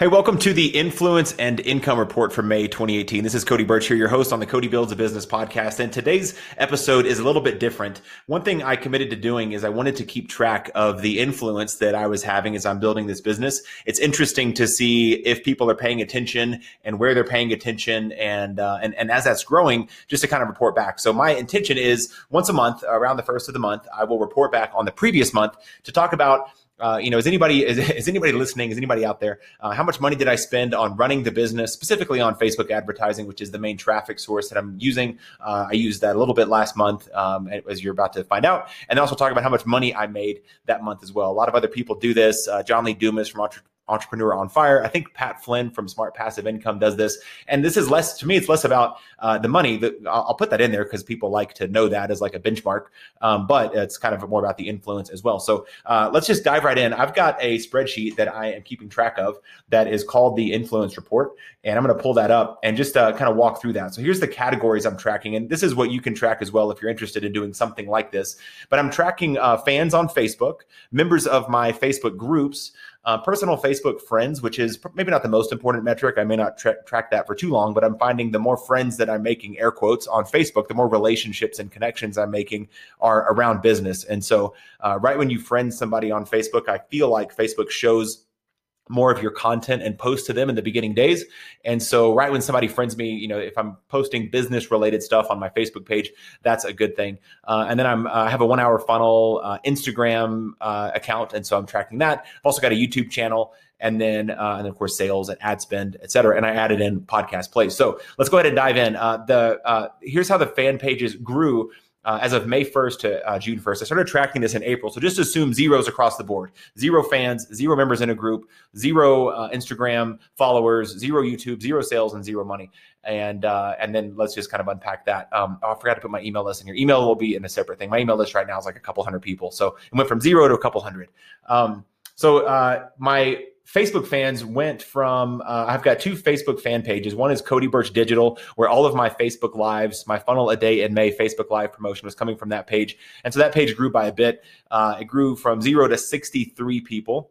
Hey, welcome to the Influence and Income Report for May 2018. This is Cody Birch here, your host on the Cody Builds a Business podcast. And today's episode is a little bit different. One thing I committed to doing is I wanted to keep track of the influence that I was having as I'm building this business. It's interesting to see if people are paying attention and where they're paying attention. And, uh, and, and as that's growing, just to kind of report back. So my intention is once a month, around the first of the month, I will report back on the previous month to talk about uh, you know, is anybody is, is anybody listening? Is anybody out there? Uh, how much money did I spend on running the business, specifically on Facebook advertising, which is the main traffic source that I'm using? Uh, I used that a little bit last month, um, as you're about to find out, and also talk about how much money I made that month as well. A lot of other people do this. Uh, John Lee Dumas from Entrepreneur on Fire. I think Pat Flynn from Smart Passive Income does this. And this is less, to me, it's less about uh, the money. That I'll put that in there because people like to know that as like a benchmark. Um, but it's kind of more about the influence as well. So uh, let's just dive right in. I've got a spreadsheet that I am keeping track of that is called the Influence Report. And I'm going to pull that up and just uh, kind of walk through that. So here's the categories I'm tracking. And this is what you can track as well if you're interested in doing something like this. But I'm tracking uh, fans on Facebook, members of my Facebook groups uh, personal Facebook friends, which is maybe not the most important metric. I may not tra- track that for too long, but I'm finding the more friends that I'm making, air quotes, on Facebook, the more relationships and connections I'm making are around business. And so, uh, right when you friend somebody on Facebook, I feel like Facebook shows more of your content and post to them in the beginning days. And so, right when somebody friends me, you know, if I'm posting business related stuff on my Facebook page, that's a good thing. Uh, and then I'm uh, I have a one hour funnel uh, Instagram uh, account, and so I'm tracking that. I've also got a YouTube channel. And then, uh, and of course, sales and ad spend, et cetera. And I added in podcast plays. So let's go ahead and dive in. Uh, the here's how the fan pages grew uh, as of May 1st to uh, June 1st. I started tracking this in April. So just assume zeros across the board zero fans, zero members in a group, zero uh, Instagram followers, zero YouTube, zero sales, and zero money. And uh, and then let's just kind of unpack that. Um, oh, I forgot to put my email list in here. Email will be in a separate thing. My email list right now is like a couple hundred people. So it went from zero to a couple hundred. Um, so uh, my Facebook fans went from uh, I've got two Facebook fan pages. One is Cody Birch Digital, where all of my Facebook lives, my funnel a day in May Facebook Live promotion was coming from that page, and so that page grew by a bit. Uh, it grew from zero to sixty three people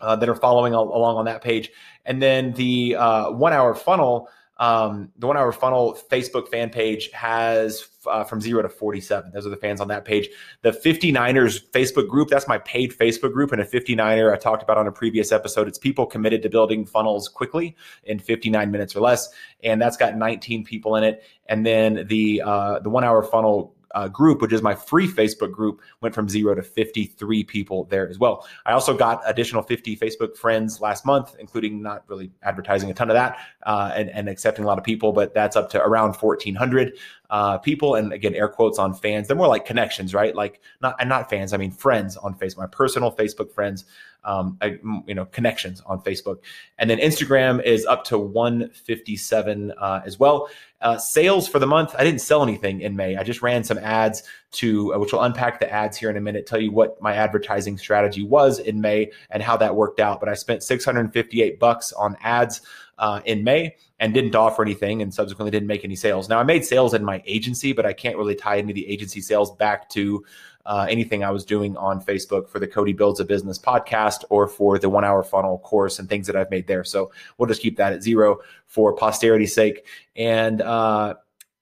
uh, that are following along on that page, and then the uh, one hour funnel. Um, the one hour funnel Facebook fan page has uh, from zero to 47. Those are the fans on that page. The 59ers Facebook group, that's my paid Facebook group. And a 59er I talked about on a previous episode. It's people committed to building funnels quickly in 59 minutes or less. And that's got 19 people in it. And then the uh, the one hour funnel uh, group, which is my free Facebook group, went from zero to 53 people there as well. I also got additional 50 Facebook friends last month, including not really advertising a ton of that uh, and, and accepting a lot of people, but that's up to around 1,400 uh, people. And again, air quotes on fans. They're more like connections, right? Like not and not fans. I mean friends on Facebook. My personal Facebook friends um, I, you know, connections on Facebook. And then Instagram is up to 157 uh, as well. Uh, sales for the month, I didn't sell anything in May. I just ran some ads to, uh, which will unpack the ads here in a minute, tell you what my advertising strategy was in May and how that worked out. But I spent 658 bucks on ads uh, in May and didn't offer anything and subsequently didn't make any sales. Now I made sales in my agency, but I can't really tie any of the agency sales back to uh, anything I was doing on Facebook for the Cody Builds a Business podcast or for the one hour funnel course and things that I've made there. So we'll just keep that at zero for posterity's sake. And, uh,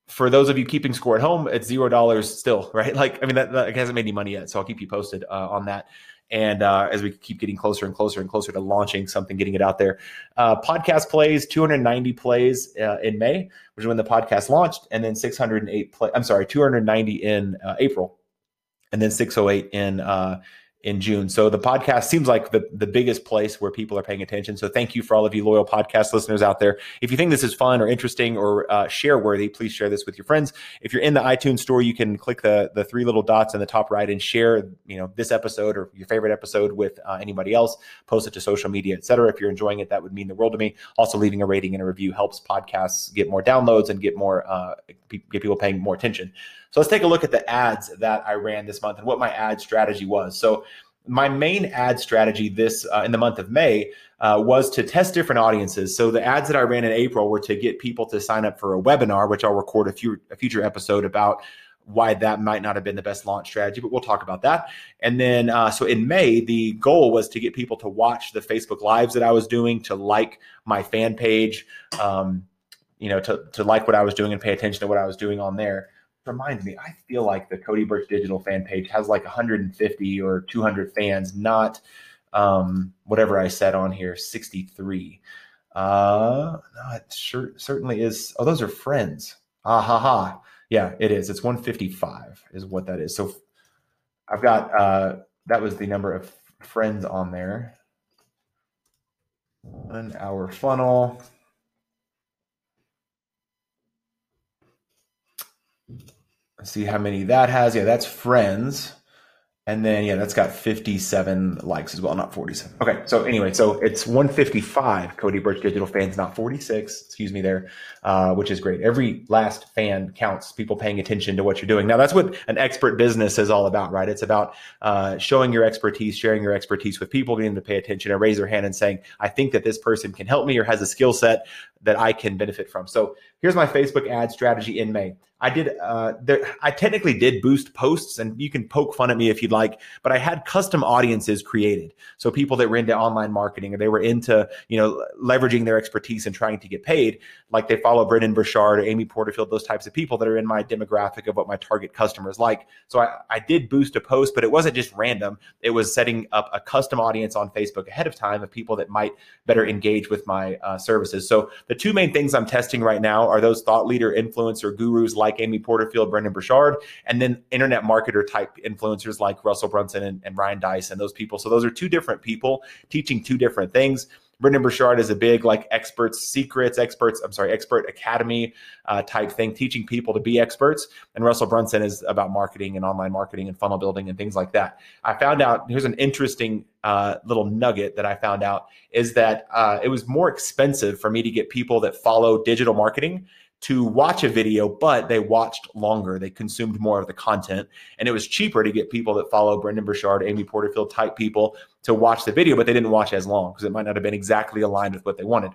for those of you keeping score at home, it's zero dollars still, right? Like, I mean, that, that hasn't made any money yet, so I'll keep you posted uh, on that. And uh, as we keep getting closer and closer and closer to launching something, getting it out there, uh, podcast plays 290 plays uh, in May, which is when the podcast launched, and then 608 play. I'm sorry, 290 in uh, April and then 608 in uh, in June. So the podcast seems like the, the biggest place where people are paying attention. So thank you for all of you loyal podcast listeners out there. If you think this is fun or interesting or uh, share worthy, please share this with your friends. If you're in the iTunes store, you can click the the three little dots in the top right and share you know this episode or your favorite episode with uh, anybody else. Post it to social media, etc. If you're enjoying it, that would mean the world to me. Also, leaving a rating and a review helps podcasts get more downloads and get more uh, get people paying more attention. So let's take a look at the ads that I ran this month and what my ad strategy was. So my main ad strategy this uh, in the month of May uh, was to test different audiences. So the ads that I ran in April were to get people to sign up for a webinar, which I'll record a, few, a future episode about why that might not have been the best launch strategy, but we'll talk about that. And then, uh, so in May, the goal was to get people to watch the Facebook lives that I was doing, to like my fan page, um, you know, to, to like what I was doing and pay attention to what I was doing on there. Reminds me, I feel like the Cody Birch Digital fan page has like 150 or 200 fans, not um, whatever I said on here, 63. Uh, no, it sure certainly is. Oh, those are friends. Ah ha ha. Yeah, it is. It's 155 is what that is. So I've got uh that was the number of friends on there. One hour funnel. See how many that has. Yeah, that's friends. And then, yeah, that's got 57 likes as well, not 47. Okay, so anyway, so it's 155 Cody Birch Digital fans, not 46, excuse me there, uh, which is great. Every last fan counts, people paying attention to what you're doing. Now, that's what an expert business is all about, right? It's about uh, showing your expertise, sharing your expertise with people, getting them to pay attention and raise their hand and saying, I think that this person can help me or has a skill set that I can benefit from. So here's my Facebook ad strategy in May. I did, uh, there, I technically did boost posts, and you can poke fun at me if you'd like, but I had custom audiences created. So people that were into online marketing or they were into, you know, leveraging their expertise and trying to get paid, like they follow Brendon Burchard or Amy Porterfield, those types of people that are in my demographic of what my target customers like. So I, I did boost a post, but it wasn't just random. It was setting up a custom audience on Facebook ahead of time of people that might better engage with my uh, services. So the two main things I'm testing right now are those thought leader influencer gurus like Amy Porterfield, Brendon Burchard, and then internet marketer type influencers like Russell Brunson and, and Ryan Deiss and those people. So those are two different people teaching two different things. Brendon Burchard is a big like experts secrets, experts, I'm sorry, expert academy uh, type thing, teaching people to be experts. And Russell Brunson is about marketing and online marketing and funnel building and things like that. I found out here's an interesting uh, little nugget that I found out is that uh, it was more expensive for me to get people that follow digital marketing to watch a video, but they watched longer. They consumed more of the content. And it was cheaper to get people that follow Brendon Burchard, Amy Porterfield type people to watch the video, but they didn't watch as long because it might not have been exactly aligned with what they wanted.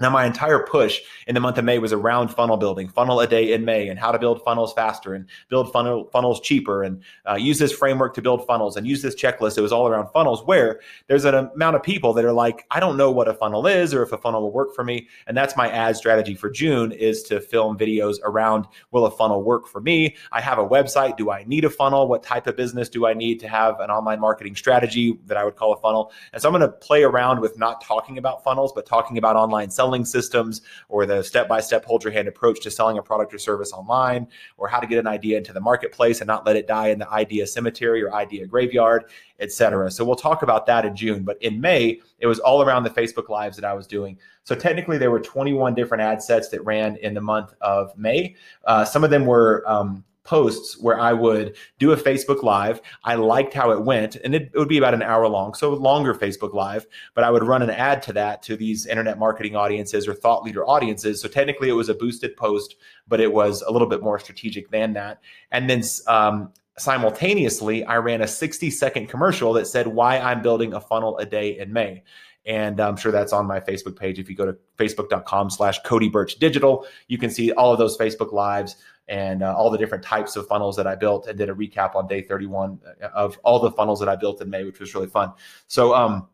Now, my entire push in the month of May was around funnel building, funnel a day in May, and how to build funnels faster and build funnel, funnels cheaper, and uh, use this framework to build funnels and use this checklist. It was all around funnels, where there's an amount of people that are like, I don't know what a funnel is or if a funnel will work for me, and that's my ad strategy for June is to film videos around will a funnel work for me? I have a website. Do I need a funnel? What type of business do I need to have an online marketing strategy that I would call a funnel? And so I'm going to play around with not talking about funnels, but talking about online selling selling systems or the step by step hold your hand approach to selling a product or service online or how to get an idea into the marketplace and not let it die in the idea cemetery or idea graveyard, etc. So we'll talk about that in June. But in May, it was all around the Facebook Lives that I was doing. So technically, there were 21 different ad sets that ran in the month of May. Uh, some of them were um, posts where I would do a Facebook Live. I liked how it went, and it, it, would be about an hour long, so longer Facebook Live. But I would run an ad to that to these internet marketing audiences or thought leader audiences. So technically, it was a boosted post, but it was a little bit more strategic than that. And then um, simultaneously, I ran a 60 second commercial that said why I'm building a funnel a day in May. And I'm sure that's on my Facebook page. If you go to facebook.com slash Cody Birch Digital, you can see all of those Facebook Lives and uh, all the different types of funnels that I built and did a recap on day 31 uh, of all the funnels that I built in May, which was really fun. So, um,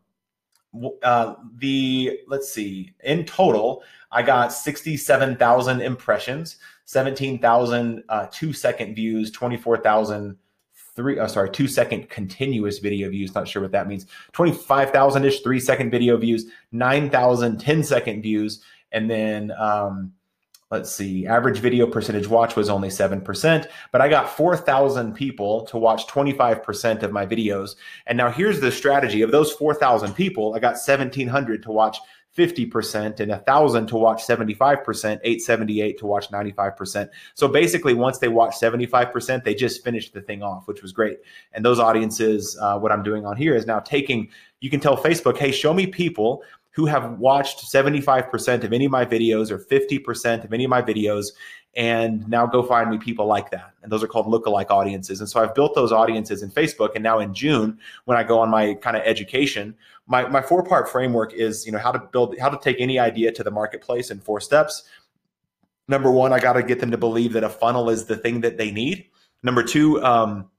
uh, the let's see, in total, I got 67,000 impressions, 17,000 uh, two second views, 24,000 three, uh, sorry, two second continuous video views. Not sure what that means. 25,000 ish three second video views, 9,000 10 second views, and then, um, let's see, average video percentage watch was only 7%, but I got 4,000 people to watch 25% of my videos. And now here's the strategy of those 4,000 people, I got 1,700 to watch 50% and 1,000 to watch 75%, 878 to watch 95%. So basically, once they watch 75%, they just finished the thing off, which was great. And those audiences, uh, what I'm doing on here is now taking, you can tell Facebook, hey, show me people who have watched 75% of any of my videos or 50% of any of my videos and now go find me people like that. And those are called lookalike audiences. And so i've built those audiences in facebook and now in june when i go on my kind of education my, my four part framework is you know how to build how to take any idea to the marketplace in four steps. Number one i got to get them to believe that a funnel is the thing that they need. Number two, um,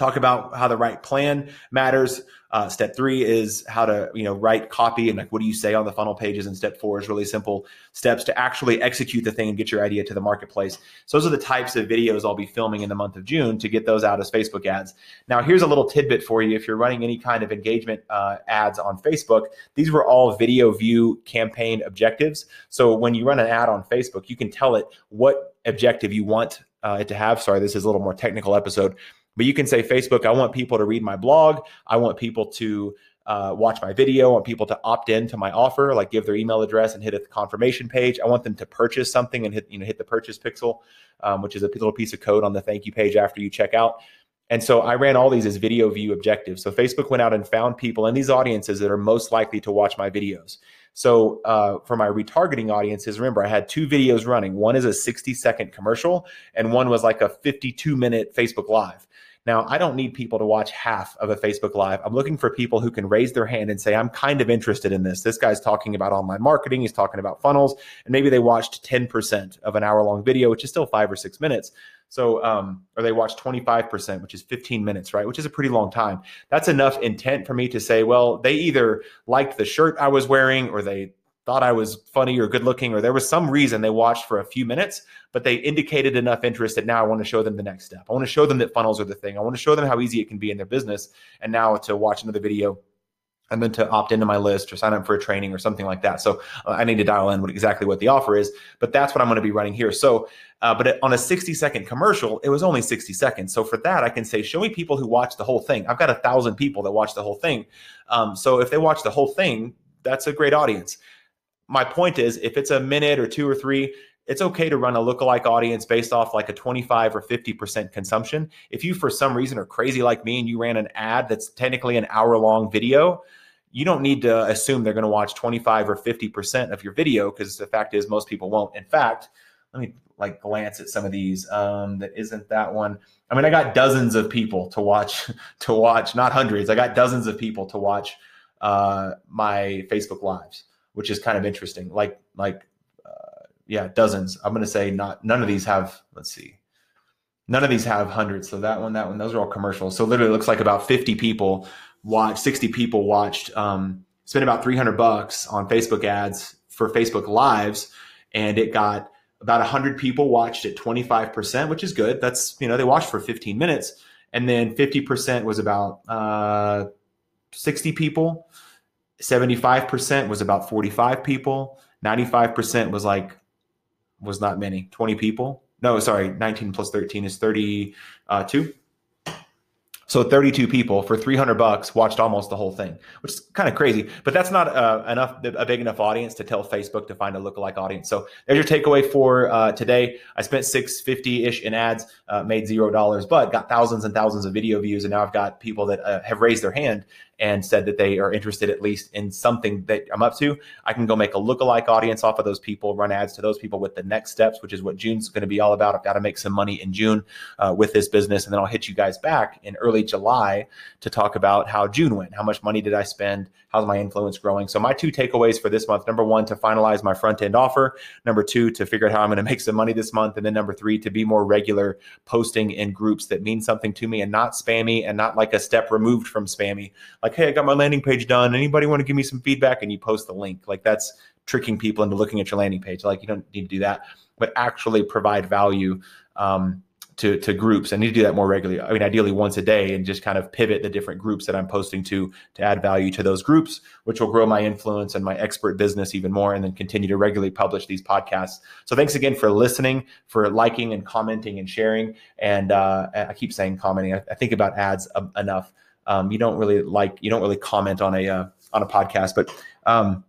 talk about how the right plan matters. Uh, step three is how to you know write copy and like what do you say on the funnel pages. And step four is really simple steps to actually execute the thing and get your idea to the marketplace. So those are the types of videos I'll be filming in the month of June to get those out as Facebook ads. Now here's a little tidbit for you: if you're running any kind of engagement uh, ads on Facebook, these were all video view campaign objectives. So when you run an ad on Facebook, you can tell it what objective you want uh, it to have. Sorry, this is a little more technical episode but you can say, Facebook, I want people to read my blog. I want people to uh, watch my video. I want people to opt in to my offer, like give their email address and hit a confirmation page. I want them to purchase something and hit, you know, hit the purchase pixel, um, which is a little piece of code on the thank you page after you check out. And so I ran all these as video view objectives. So Facebook went out and found people in these audiences that are most likely to watch my videos. So uh, for my retargeting audiences, remember I had two videos running. One is a 60 second commercial, and one was like a 52 minute Facebook Live. Now, I don't need people to watch half of a Facebook Live. I'm looking for people who can raise their hand and say, I'm kind of interested in this. This guy's talking about online marketing, he's talking about funnels, and maybe they watched 10% of an hour long video, which is still five or six minutes. So, um, or they watched 25%, which is 15 minutes, right? Which is a pretty long time. That's enough intent for me to say, well, they either liked the shirt I was wearing or they thought I was funny or good looking, or there was some reason they watched for a few minutes, but they indicated enough interest that now I want to show them the next step. I want to show them that funnels are the thing. I want to show them how easy it can be in their business. And now to watch another video and then to opt into my list or sign up for a training or something like that. So uh, I need to dial in what exactly what the offer is, but that's what I'm going to be running here. So, uh, but on a 60 second commercial, it was only 60 seconds. So for that, I can say, show me people who watch the whole thing. I've got a thousand people that watch the whole thing. Um, so if they watch the whole thing, that's a great audience my point is if it's a minute or two or three, it's okay to run a lookalike audience based off like a 25 or 50% consumption. If you, for some reason, are crazy like me and you ran an ad that's technically an hour long video, you don't need to assume they're going to watch 25 or 50% of your video because the fact is most people won't. In fact, let me like glance at some of these. Um, that isn't that one. I mean, I got dozens of people to watch, to watch, not hundreds. I got dozens of people to watch uh, my Facebook lives which is kind of interesting. Like like uh, yeah, dozens. I'm going to say not none of these have. Let's see. None of these have hundreds. So that one, that one, those are all commercials. So literally, looks like about 50 people watched, 60 people watched. Um, spent about 300 bucks on Facebook ads for Facebook Lives, and it got about 100 people watched at 25%, which is good. That's you know they watched for 15 minutes, and then 50% was about uh, 60 people 75% was about 45 people. 95% was like, was not many, 20 people. No, sorry, 19 plus 13 is 32. So 32 people for 300 bucks watched almost the whole thing, which is kind of crazy. But that's not uh, enough, a big enough audience to tell Facebook to find a lookalike audience. So there's your takeaway for uh, today. I spent 650 ish in ads, uh, made zero dollars, but got thousands and thousands of video views, and now I've got people that uh, have raised their hand and said that they are interested at least in something that I'm up to, I can go make a lookalike audience off of those people, run ads to those people with the next steps, which is what June's going to be all about. I've got to make some money in June uh, with this business. And then I'll hit you guys back in early July to talk about how June went. How much money did I spend? How's my influence growing? So, my two takeaways for this month number one, to finalize my front end offer. Number two, to figure out how I'm going to make some money this month. And then number three, to be more regular posting in groups that mean something to me and not spammy and not like a step removed from spammy. Like, like, hey, I got my landing page done. Anybody want to give me some feedback? And you post the link. Like that's tricking people into looking at your landing page. Like you don't need to do that, but actually provide value um, to, to groups. I need to do that more regularly. I mean, ideally once a day and just kind of pivot the different groups that I'm posting to to add value to those groups, which will grow my influence and my expert business even more and then continue to regularly publish these podcasts. So thanks again for listening, for liking and commenting and sharing. And uh, I keep saying commenting. I, I think about ads enough um, you don't really like you don't really comment on a uh, on a podcast but um,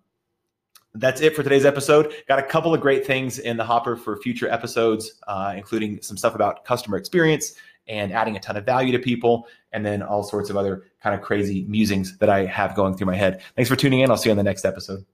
that's it for today's episode. Got a couple of great things in the hopper for future episodes uh, including some stuff about customer experience and adding a ton of value to people and then all sorts of other kind of crazy musings that i have going through my head. Thanks for tuning in. I'll see you on the next episode